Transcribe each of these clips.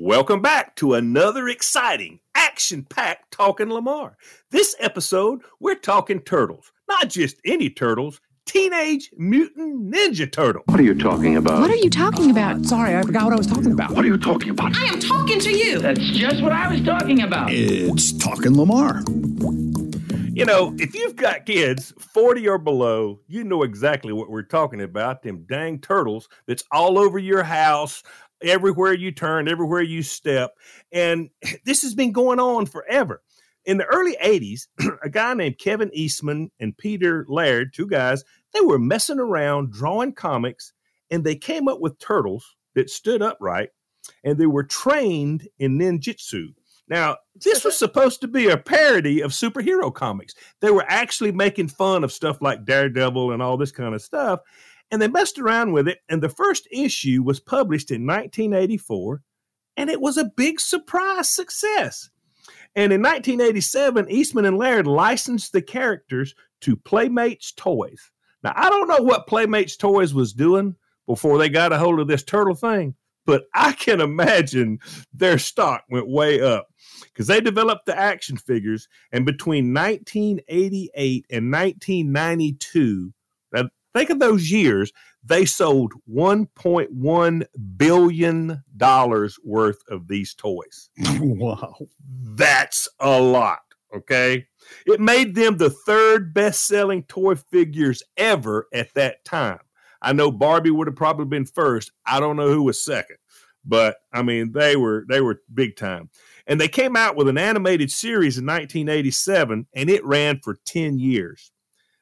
Welcome back to another exciting, action packed Talking Lamar. This episode, we're talking turtles. Not just any turtles, Teenage Mutant Ninja Turtle. What are you talking about? What are you talking about? Sorry, I forgot what I was talking about. What are you talking about? I am talking to you. That's just what I was talking about. It's Talking Lamar. You know, if you've got kids 40 or below, you know exactly what we're talking about. Them dang turtles that's all over your house, everywhere you turn, everywhere you step. And this has been going on forever. In the early 80s, a guy named Kevin Eastman and Peter Laird, two guys, they were messing around drawing comics and they came up with turtles that stood upright and they were trained in ninjutsu. Now, this was supposed to be a parody of superhero comics. They were actually making fun of stuff like Daredevil and all this kind of stuff and they messed around with it. And the first issue was published in 1984, and it was a big surprise success. And in 1987, Eastman and Laird licensed the characters to Playmates Toys. Now, I don't know what Playmates Toys was doing before they got a hold of this turtle thing, but I can imagine their stock went way up because they developed the action figures. And between 1988 and 1992, Think of those years. They sold $1.1 billion worth of these toys. wow. That's a lot. Okay. It made them the third best selling toy figures ever at that time. I know Barbie would have probably been first. I don't know who was second, but I mean, they were, they were big time. And they came out with an animated series in 1987 and it ran for 10 years.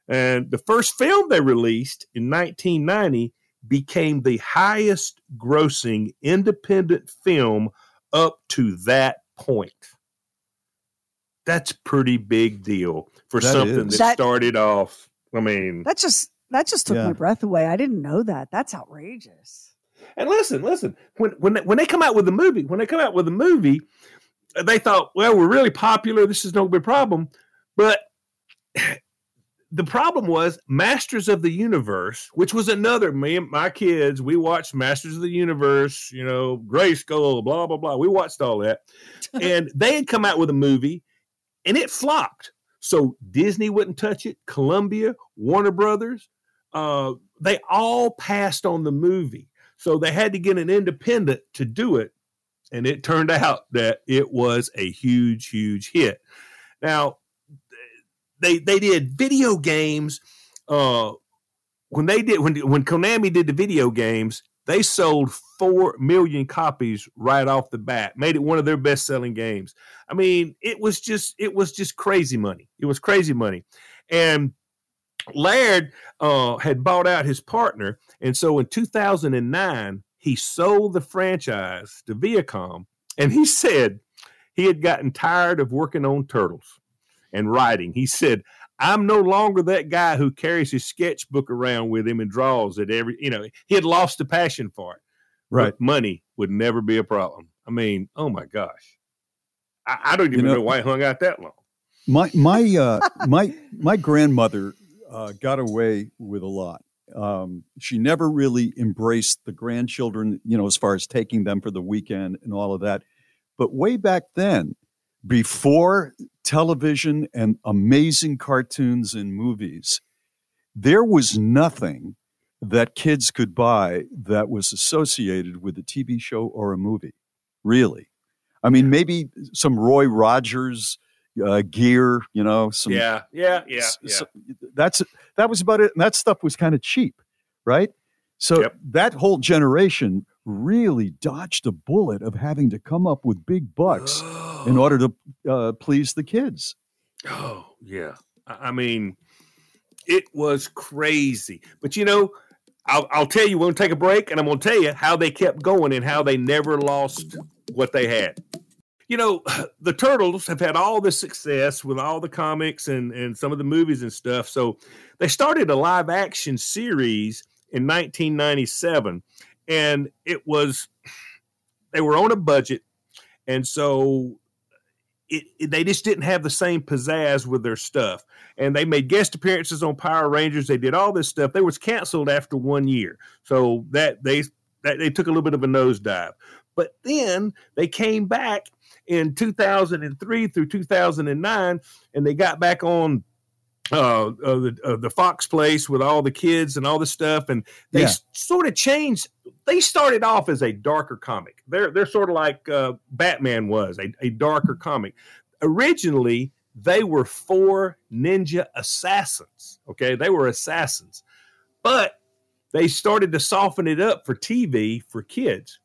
And the first film they released in 1990 became the highest grossing independent film up to that point. That's pretty big deal for that something is. that, started off. I mean, that just that just took yeah. my breath away. I didn't know that. That's outrageous. And listen, listen. When when they, when they come out with a movie, when they come out with a movie, they thought, well, we're really popular. This is no big problem. But the problem was Masters of the Universe, which was another me and my kids. We watched Masters of the Universe, you know, Grayskull, blah blah blah. We watched all that, and they had come out with a movie, and it flopped. So Disney wouldn't touch it. Columbia, Warner Brothers, uh, they all passed on the movie. So they had to get an independent to do it, and it turned out that it was a huge, huge hit. Now they they did video games. Uh, when they did when when Konami did the video games, they sold four million copies right off the bat. Made it one of their best selling games. I mean, it was just it was just crazy money. It was crazy money, and Laird uh, had bought out his partner, and so in 2009 he sold the franchise to Viacom, and he said he had gotten tired of working on Turtles and writing. He said, I'm no longer that guy who carries his sketchbook around with him and draws it every, you know, he had lost the passion for it. Right. But money would never be a problem. I mean, oh my gosh. I, I don't even you know, know, why he hung out that long. My, my, uh, my, my grandmother uh, got away with a lot. Um, she never really embraced the grandchildren, you know, as far as taking them for the weekend and all of that. But way back then, before television and amazing cartoons and movies, there was nothing that kids could buy that was associated with a TV show or a movie, really. I mean, maybe some Roy Rogers uh, gear, you know, some yeah, yeah, yeah, s- yeah. so that's that was about it. And that stuff was kind of cheap, right? So Yep. that whole generation really dodged a bullet of having to come up with big bucks in order to uh, please the kids. Oh yeah, I mean, it was crazy. But you know, I'll, I'll tell you. We're gonna take a break, and I'm gonna tell you how they kept going and how they never lost what they had. You know, the Turtles have had all this success with all the comics and and some of the movies and stuff. So they started a live action series in 1997, and it was they were on a budget, and so it, it- they just didn't have the same pizzazz with their stuff. And they made guest appearances on Power Rangers. They did all this stuff. They was canceled after one year, so that they that they took a little bit of a nosedive. But then they came back in 2003 through 2009, and they got back on uh, uh, the uh, the Fox Place with all the kids and all the stuff, and they Yeah. s- sort of changed. They started off as a darker comic. They're they're sort of like uh, Batman was a, a darker comic. Originally, they were four ninja assassins. Okay, they were assassins, but they started to soften it up for TV for kids,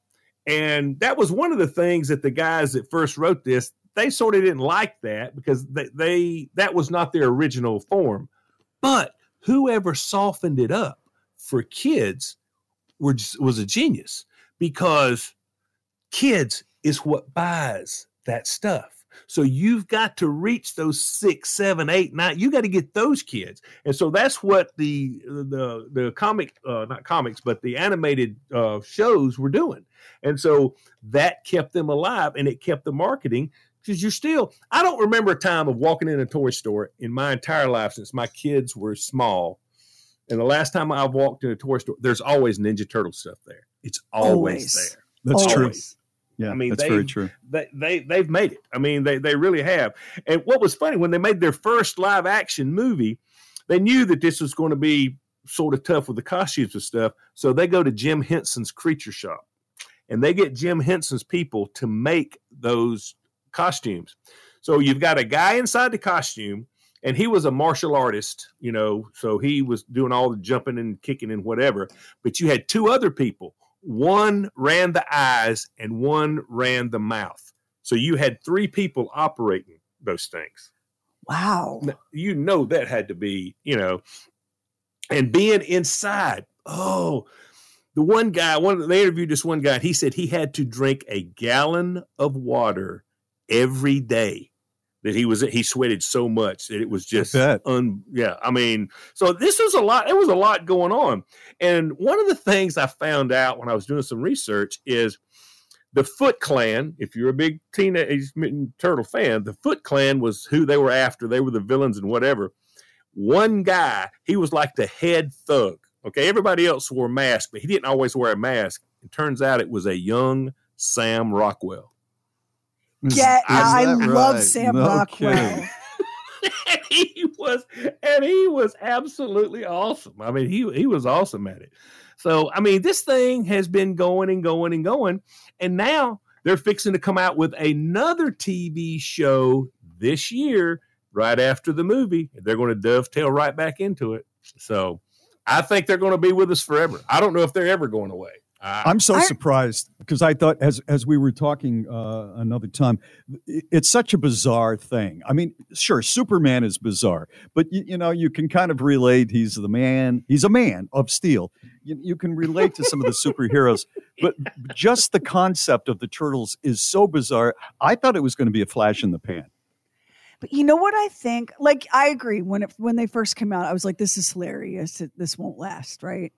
and that was one of the things that the guys that first wrote this they sort of didn't like that because they, they that was not their original form. But whoever softened it up for kids were just, was a genius because kids is what buys that stuff. So you've got to reach those six, seven, eight, nine. You got to get those kids, and so that's what the the the comic, uh, not comics, but the animated uh, shows were doing, and so that kept them alive, and it kept the marketing because you're still. I don't remember a time of walking in a toy store in my entire life since my kids were small, and the last time I've walked in a toy store, there's always Ninja Turtle stuff there. It's always, Always. there. That's true. Yeah, I mean, that's very true. They, they they've made it. I mean, they they really have. And what was funny when they made their first live action movie, they knew that this was going to be sort of tough with the costumes and stuff. So they go to Jim Henson's Creature Shop, and they get Jim Henson's people to make those costumes. So you've got a guy inside the costume, and he was a martial artist, you know, so he was doing all the jumping and kicking and whatever. But you had two other people. One ran the eyes, and one ran the mouth. So you had three people operating those things Wow. you know that had to be, you know, and being inside. Oh, the one guy, one they interviewed this one guy, and he said he had to drink a gallon of water every day. That he was he sweated so much that it was just un yeah. I mean, so this was a lot. There was a lot going on, and one of the things I found out when I was doing some research is the Foot Clan. If you're a big Teenage Mutant Turtle fan, the Foot Clan was who they were after. They were the villains and whatever. One guy, he was like the head thug. Okay, everybody else wore masks, but he didn't always wear a mask. It turns out it was a young Sam Rockwell. Is- Yeah, is I love right? Sam No Rockwell. kidding. and he was and he was absolutely awesome. I mean, he he was awesome at it. So I mean, this thing has been going and going and going, and now they're fixing to come out with another TV show this year, right after the movie. They're going to dovetail right back into it. So I think they're going to be with us forever. I don't know if they're ever going away. I, I'm so I- surprised because I thought, as as we were talking uh, another time, i- it's such a bizarre thing. I mean, sure, Superman is bizarre, but you, you know, you can kind of relate. He's the man. He's a man of steel. You, you can relate to some of the superheroes, but just the concept of the turtles is so bizarre. I thought it was going to be a flash in the pan. But you know what I think? Like I agree when it when they first came out, I was like, this is hilarious. This won't last, right?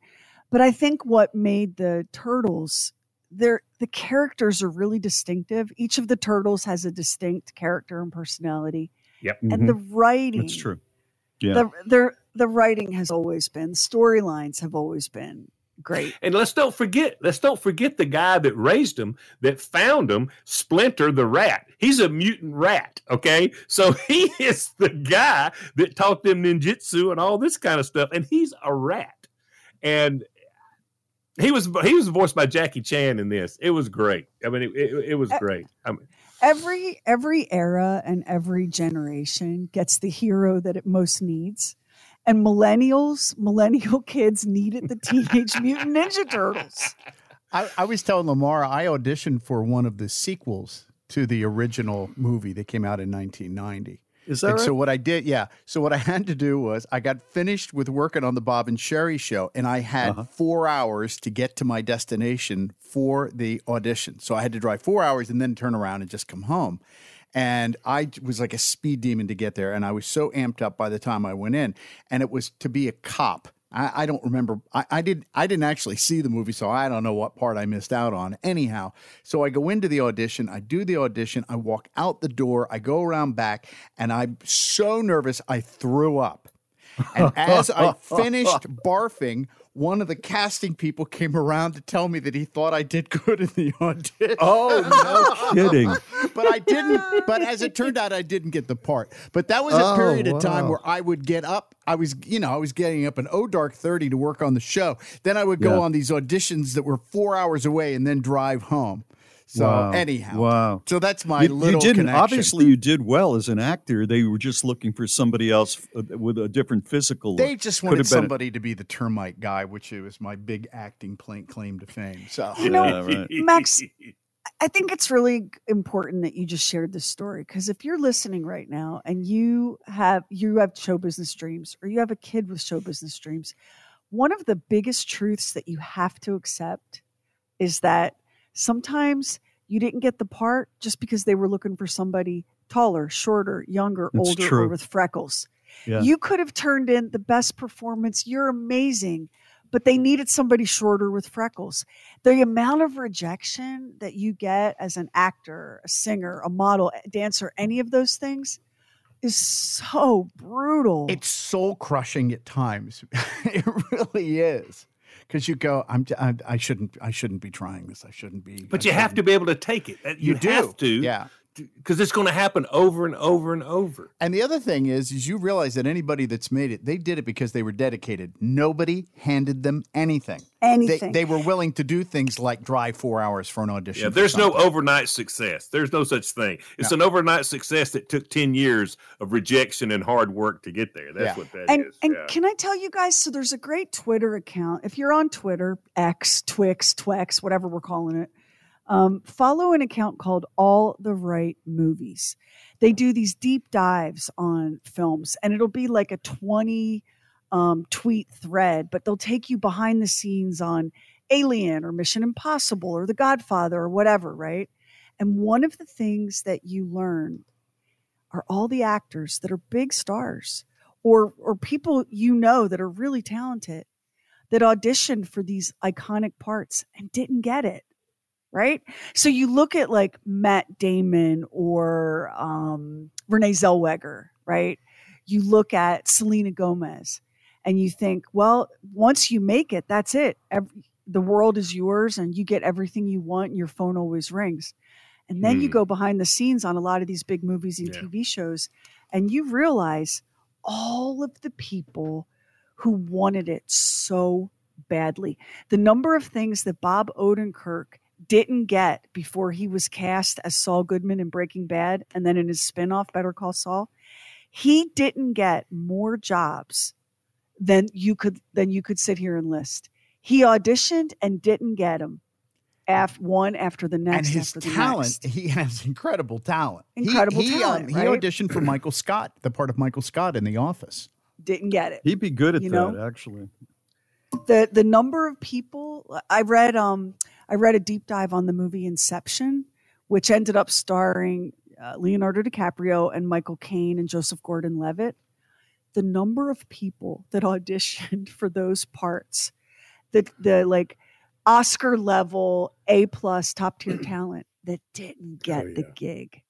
But I think what made the turtles they're the characters are really distinctive. Each of the turtles has a distinct character and personality. Yep. And mm-hmm. the writing That's true. Yeah. The the the writing has always been, storylines have always been great. And let's don't forget, let's don't forget the guy that raised him, that found him, Splinter the rat. He's a mutant rat, okay? So he is the guy that taught them ninjutsu and all this kind of stuff, and he's a rat. And He was he was voiced by Jackie Chan in this. It was great. I mean, it, it, it was great. I mean, every every era and every generation gets the hero that it most needs. And millennials, millennial kids needed the Teenage Mutant Ninja Turtles. I, I was telling Lamar I auditioned for one of the sequels to the original movie that came out in 1990. Is that and right? so what I did, yeah. So what I had to do was I got finished with working on the Bob and Sheri show, and I had Uh-huh. four hours to get to my destination for the audition. So I had to drive four hours and then turn around and just come home. And I was like a speed demon to get there, and I was so amped up by the time I went in. And it was to be a cop. I, I don't remember. I, I did. I didn't actually see the movie, so I don't know what part I missed out on. Anyhow, so I go into the audition. I do the audition. I walk out the door. I go around back, and I'm so nervous I threw up. And as I finished barfing, one of the casting people came around to tell me that he thought I did good in the audition. Oh, no kidding. But I didn't. But as it turned out, I didn't get the part. But that was a Oh, period of time wow. where I would get up. I was, you know, I was getting up an O dark thirty to work on the show. Then I would go Yeah. on these auditions that were four hours away, and then drive home. So Wow. anyhow, Wow. So that's my you, little you didn't connection. obviously you did well as an actor. They were just looking for somebody else uh, with a different physical. They just Could wanted have been- somebody to be the termite guy, which was my big acting claim to fame. So You know, Yeah, right. Max, I think it's really important that you just shared this story because if you're listening right now and you have you have show business dreams or you have a kid with show business dreams, one of the biggest truths that you have to accept is that sometimes you didn't get the part just because they were looking for somebody taller, shorter, younger, It's older, or with freckles. Yeah. You could have turned in the best performance. You're amazing, but they needed somebody shorter with freckles. The amount of rejection that you get as an actor, a singer, a model, a dancer, any of those things is so brutal. it's soul crushing at times. it really is. Because you go, I'm, I, I shouldn't, I shouldn't be trying this. I shouldn't be. but I you have shouldn't." to be able to take it. That- You, You do, have to, yeah. Because it's going to happen over and over and over. And the other thing is, is you realize that anybody that's made it, they did it because they were dedicated. Nobody handed them anything. They, Anything. they were willing to do things like drive four hours for an audition. Yeah, there's no overnight success. There's no such thing. It's an overnight success that took 10 years of rejection and hard work to get there. That's Yeah. what that is. and and yeah. can I tell you guys? So there's a great Twitter account. If you're on Twitter, X, Twix, Twex, whatever we're calling it, um, follow an account called All the Right Movies. They do these deep dives on films, and it'll be like a 20 um, tweet thread, but they'll take you behind the scenes on Alien or Mission Impossible or The Godfather or whatever, right? And one of the things that you learn are all the actors that are big stars or or people you know that are really talented that auditioned for these iconic parts and didn't get it right so you look at like matt damon or um, renee zellweger right you look at selena gomez and you think well once you make it that's it Ev the world is yours and you get everything you want and your phone always rings and then you Hmm. go behind the scenes on a lot of these big movies and Yeah. tv shows and you realize all of the people who wanted it so badly. The number of things that Bob Odenkirk didn't get before he was cast as Saul Goodman in Breaking Bad and then in his spinoff Better Call Saul, he didn't get more jobs than you could than you could sit here and list. He auditioned and didn't get them. After one after the next. and next his talent, next. he has incredible talent. He- Incredible he, um, talent, he right? auditioned for Michael Scott, the part of Michael Scott in The Office. didn't get it. He'd be good at You that, know? actually. the the number of people I read um I read a deep dive on the movie Inception, which ended up starring uh, Leonardo DiCaprio and Michael Caine and Joseph Gordon-Levitt. The number of people that auditioned for those parts, the the like Oscar level A plus top tier talent that didn't get Oh, the gig.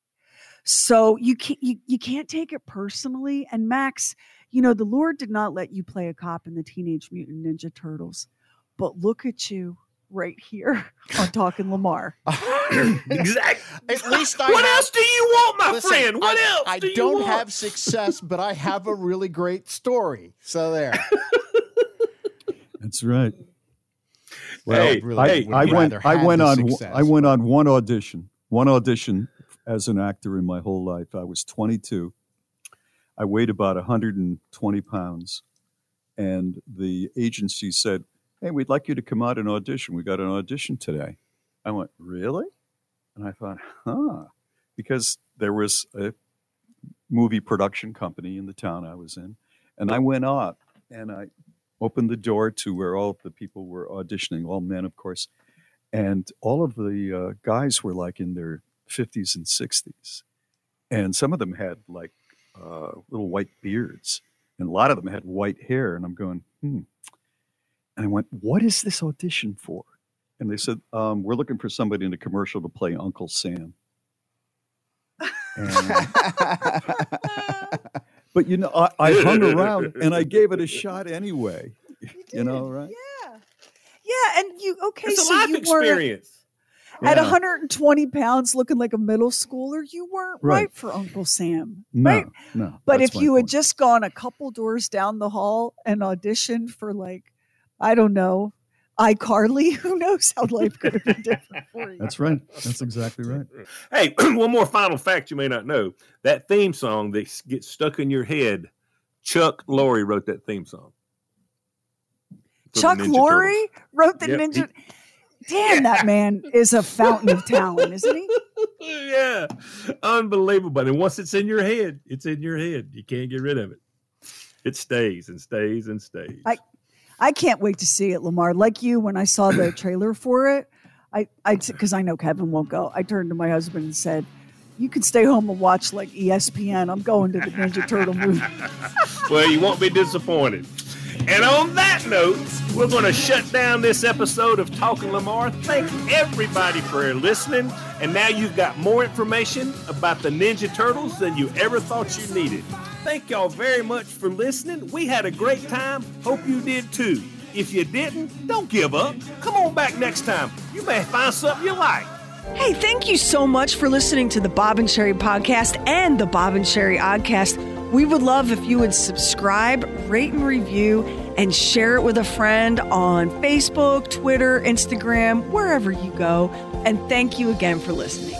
So you can't you, you can't take it personally. And Max, you know, the Lord did not let you play a cop in the Teenage Mutant Ninja Turtles, but look at you right here on Talking Lamar. exactly. At least I What have- else do you want, my Listen, friend? What I, else? I do you don't want? have success, but I have a really great story. So there. That's right. Well, Hey, really I, hey, I went. I went on. success, I went on one audition. One audition as an actor in my whole life. I was 22. I weighed about 120 pounds, and the agency said, "Hey, we'd like you to come out and audition. We got an audition today." I went, "Really?" And I thought, "Huh," because there was a movie production company in the town I was in, and I went out and I opened the door to where all the people were auditioning, all men, of course, and all of the uh, guys were like in their 50s and 60s, and some of them had like uh, little white beards, and a lot of them had white hair, and I'm going, hmm. And I went, what is this audition for? And they said, um, we're looking for somebody in a commercial to play Uncle Sam. And- but you know, I, I hung around and I gave it a shot anyway. You know, right? Yeah. Yeah, and you okay? It's a so life you were experience. at 120 pounds, looking like a middle schooler. You weren't right, Right. for Uncle Sam, No, right? no. But if my you had just gone a couple doors down the hall and auditioned for like, I don't know, iCarly, who knows how life could have been different for you. That's right. That's exactly right. Hey, one more final fact you may not know. That theme song that gets stuck in your head, Chuck Lorre wrote that theme song. for the Chuck Ninja Lorre Turtles. wrote the Yep, he- Ninja. Damn, that man is a fountain of talent, isn't he? yeah, unbelievable. And once it's in your head, it's in your head. You can't get rid of it. It stays and stays and stays. I- I can't wait to see it, Lamar. Like you, when I saw the trailer for it, I, I, because I know Kevin won't go. I turned to my husband and said, "You can stay home and watch like ESPN. I'm going to the Ninja Turtle movie." well, you won't be disappointed. And on that note, we're going to shut down this episode of Talking Lamar. Thank everybody for listening. And now you've got more information about the Ninja Turtles than you ever thought you needed. Thank y'all very much for listening. We had a great time. Hope you did too. If you didn't, don't give up. Come on back next time. You may find something you like. Hey, thank you so much for listening to the Bob and Sheri podcast and the Bob and Sheri Oddcast. We would love if you would subscribe, rate and review, and share it with a friend on Facebook, Twitter, Instagram, wherever you go. And thank you again for listening.